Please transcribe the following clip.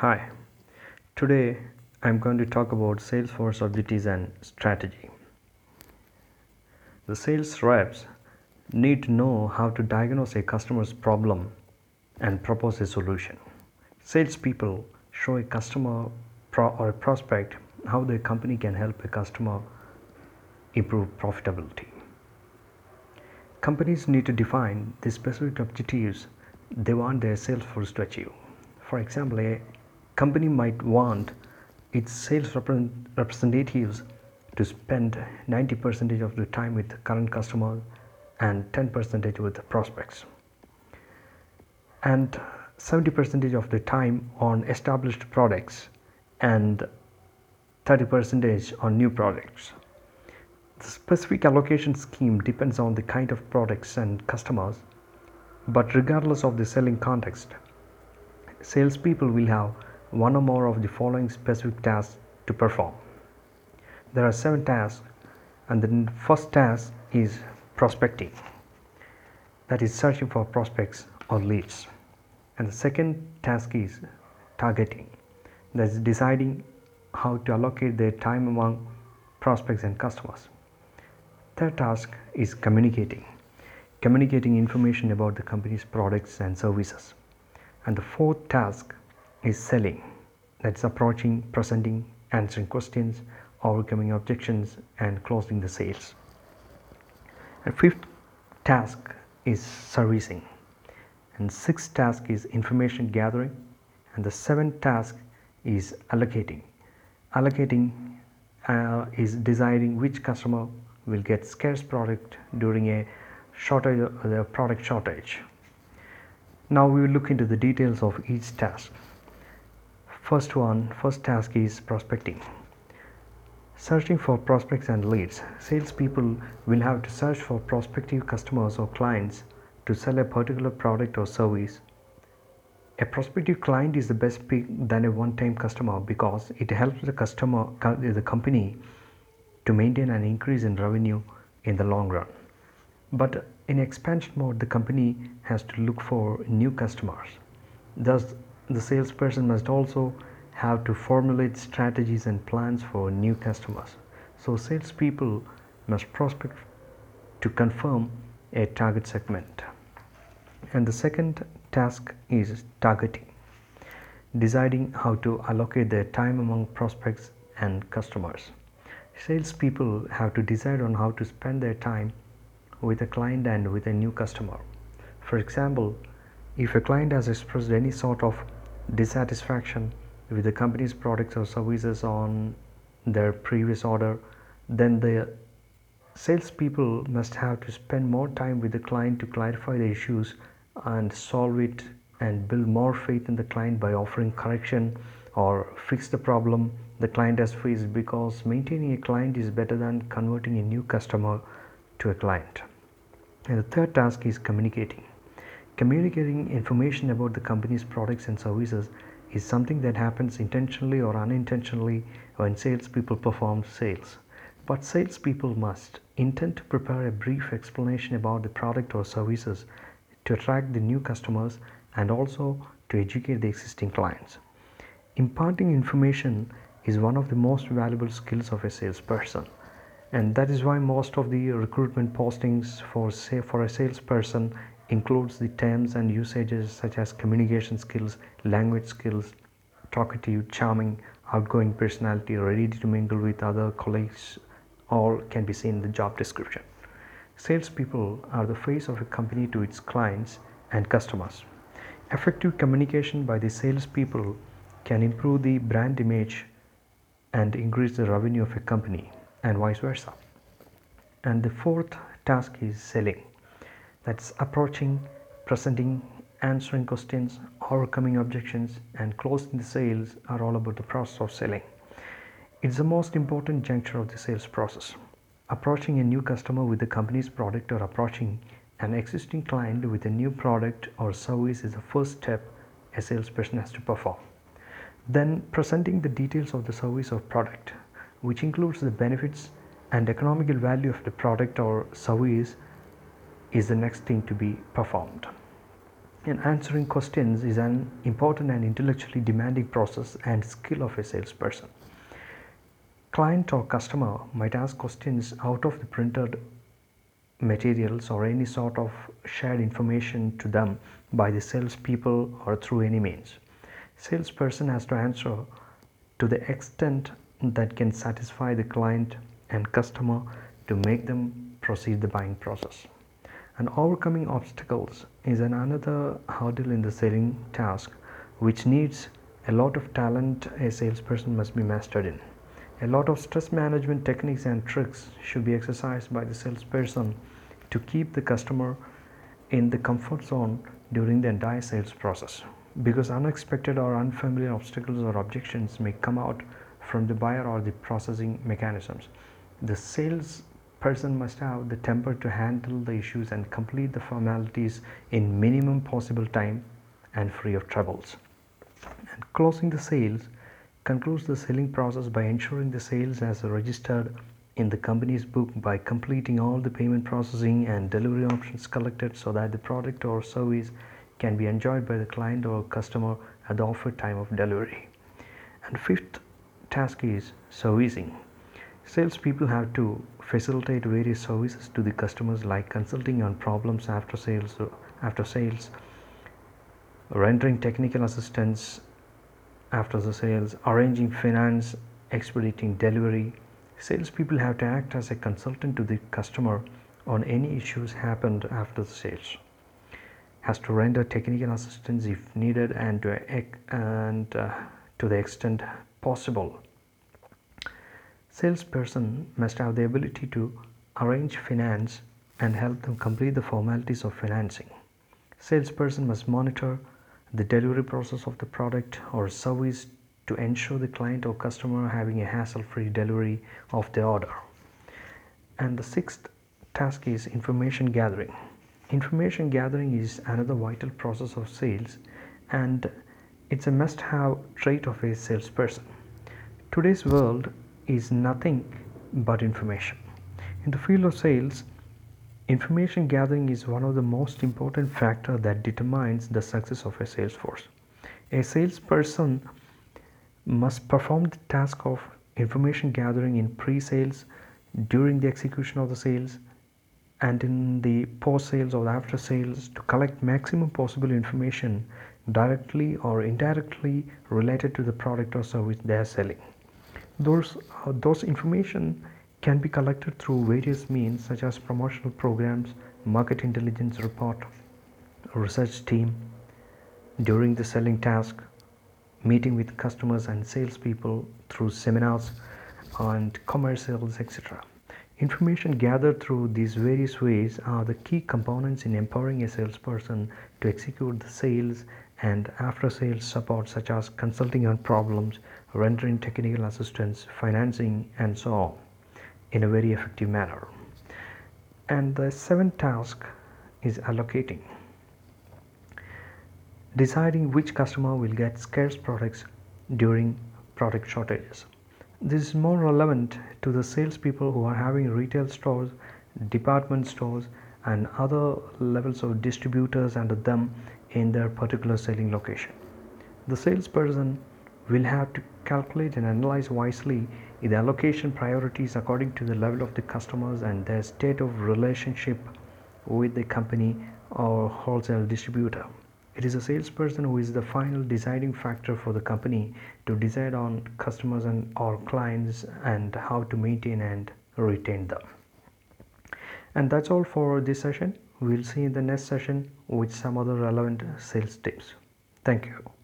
Hi, today I'm going to talk about sales force objectives and strategy. The sales reps need to know how to diagnose a customer's problem and propose a solution. Salespeople show a customer or a prospect how their company can help a customer improve profitability. Companies need to define the specific objectives they want their sales force to achieve. For example, a company might want its sales representatives to spend 90% of the time with current customers and 10% with prospects and 70% of the time on established products and 30% on new products. The specific allocation scheme depends on the kind of products and customers, but regardless of the selling context, salespeople will have one or more of the following specific tasks to perform. There are seven tasks, and the first task is prospecting, that is, searching for prospects or leads. And the second task is targeting, that is, deciding how to allocate their time among prospects and customers. Third task is communicating, communicating information about the company's products and services. And the fourth task is selling. That's approaching presenting answering questions overcoming objections and closing the sales. And fifth task is servicing. And sixth task is information gathering. And the seventh task is allocating. Allocating uh, is deciding which customer will get scarce product during a shortage uh, product shortage. Now we will look into the details of each task First one, first task is prospecting. Searching for prospects and leads. Salespeople will have to search for prospective customers or clients to sell a particular product or service. A prospective client is the best pick than a one-time customer because it helps the customer, the company, to maintain an increase in revenue in the long run. But in expansion mode, the company has to look for new customers. Thus, the salesperson must also have to formulate strategies and plans for new customers. So, salespeople must prospect to confirm a target segment. And the second task is targeting, deciding how to allocate their time among prospects and customers. Salespeople have to decide on how to spend their time with a client and with a new customer. For example, if a client has expressed any sort of dissatisfaction with the company's products or services on their previous order, then the salespeople must have to spend more time with the client to clarify the issues and solve it and build more faith in the client by offering correction or fix the problem the client has faced because maintaining a client is better than converting a new customer to a client. And the third task is communicating. Communicating information about the company's products and services is something that happens intentionally or unintentionally when salespeople perform sales. But salespeople must intend to prepare a brief explanation about the product or services to attract the new customers and also to educate the existing clients. Imparting information is one of the most valuable skills of a salesperson and that is why most of the recruitment postings for say for a salesperson includes the terms and usages such as communication skills, language skills, talkative, charming, outgoing personality, ready to mingle with other colleagues, all can be seen in the job description. Salespeople are the face of a company to its clients and customers. Effective communication by the salespeople can improve the brand image and increase the revenue of a company, and vice versa. And the fourth task is selling that's approaching, presenting, answering questions, overcoming objections, and closing the sales are all about the process of selling. It's the most important juncture of the sales process. Approaching a new customer with the company's product or approaching an existing client with a new product or service is the first step a salesperson has to perform. Then, presenting the details of the service or product, which includes the benefits and economical value of the product or service is the next thing to be performed. And answering questions is an important and intellectually demanding process and skill of a salesperson. Client or customer might ask questions out of the printed materials or any sort of shared information to them by the salespeople or through any means. Salesperson has to answer to the extent that can satisfy the client and customer to make them proceed the buying process. And overcoming obstacles is an another hurdle in the selling task which needs a lot of talent a salesperson must be mastered in. A lot of stress management techniques and tricks should be exercised by the salesperson to keep the customer in the comfort zone during the entire sales process because unexpected or unfamiliar obstacles or objections may come out from the buyer or the processing mechanisms. The sales person must have the temper to handle the issues and complete the formalities in minimum possible time and free of troubles. And closing the sales concludes the selling process by ensuring the sales as registered in the company's book by completing all the payment processing and delivery options collected so that the product or service can be enjoyed by the client or customer at the offered time of delivery. And fifth task is servicing. Salespeople have to facilitate various services to the customers like consulting on problems after sales, after sales, rendering technical assistance after the sales, arranging finance, expediting delivery. Salespeople have to act as a consultant to the customer on any issues happened after the sales has to render technical assistance if needed and to, and, uh, to the extent possible. Salesperson must have the ability to arrange finance and help them complete the formalities of financing. Salesperson must monitor the delivery process of the product or service to ensure the client or customer having a hassle-free delivery of the order. And the sixth task is information gathering. Information gathering is another vital process of sales and it's a must have trait of a salesperson. Today's world is nothing but information. In the field of sales, information gathering is one of the most important factors that determines the success of a sales force. A salesperson must perform the task of information gathering in pre sales, during the execution of the sales, and in the post sales or after sales to collect maximum possible information directly or indirectly related to the product or service they are selling those uh, those information can be collected through various means such as promotional programs market intelligence report research team. During the selling task meeting with customers and salespeople through seminars and commercials etc Information gathered through these various ways are the key components in empowering a salesperson to execute the sales and after sales support such as consulting on problems, rendering technical assistance, financing and so on in a very effective manner. And the seventh task is allocating. Deciding which customer will get scarce products during product shortages. This is more relevant to the salespeople who are having retail stores, department stores, and other levels of distributors under them in their particular selling location. The salesperson will have to calculate and analyze wisely the allocation priorities according to the level of the customers and their state of relationship with the company or wholesale distributor. It is a salesperson who is the final deciding factor for the company to decide on customers and or clients and how to maintain and retain them. And that's all for this session. We'll see in the next session with some other relevant sales tips. Thank you.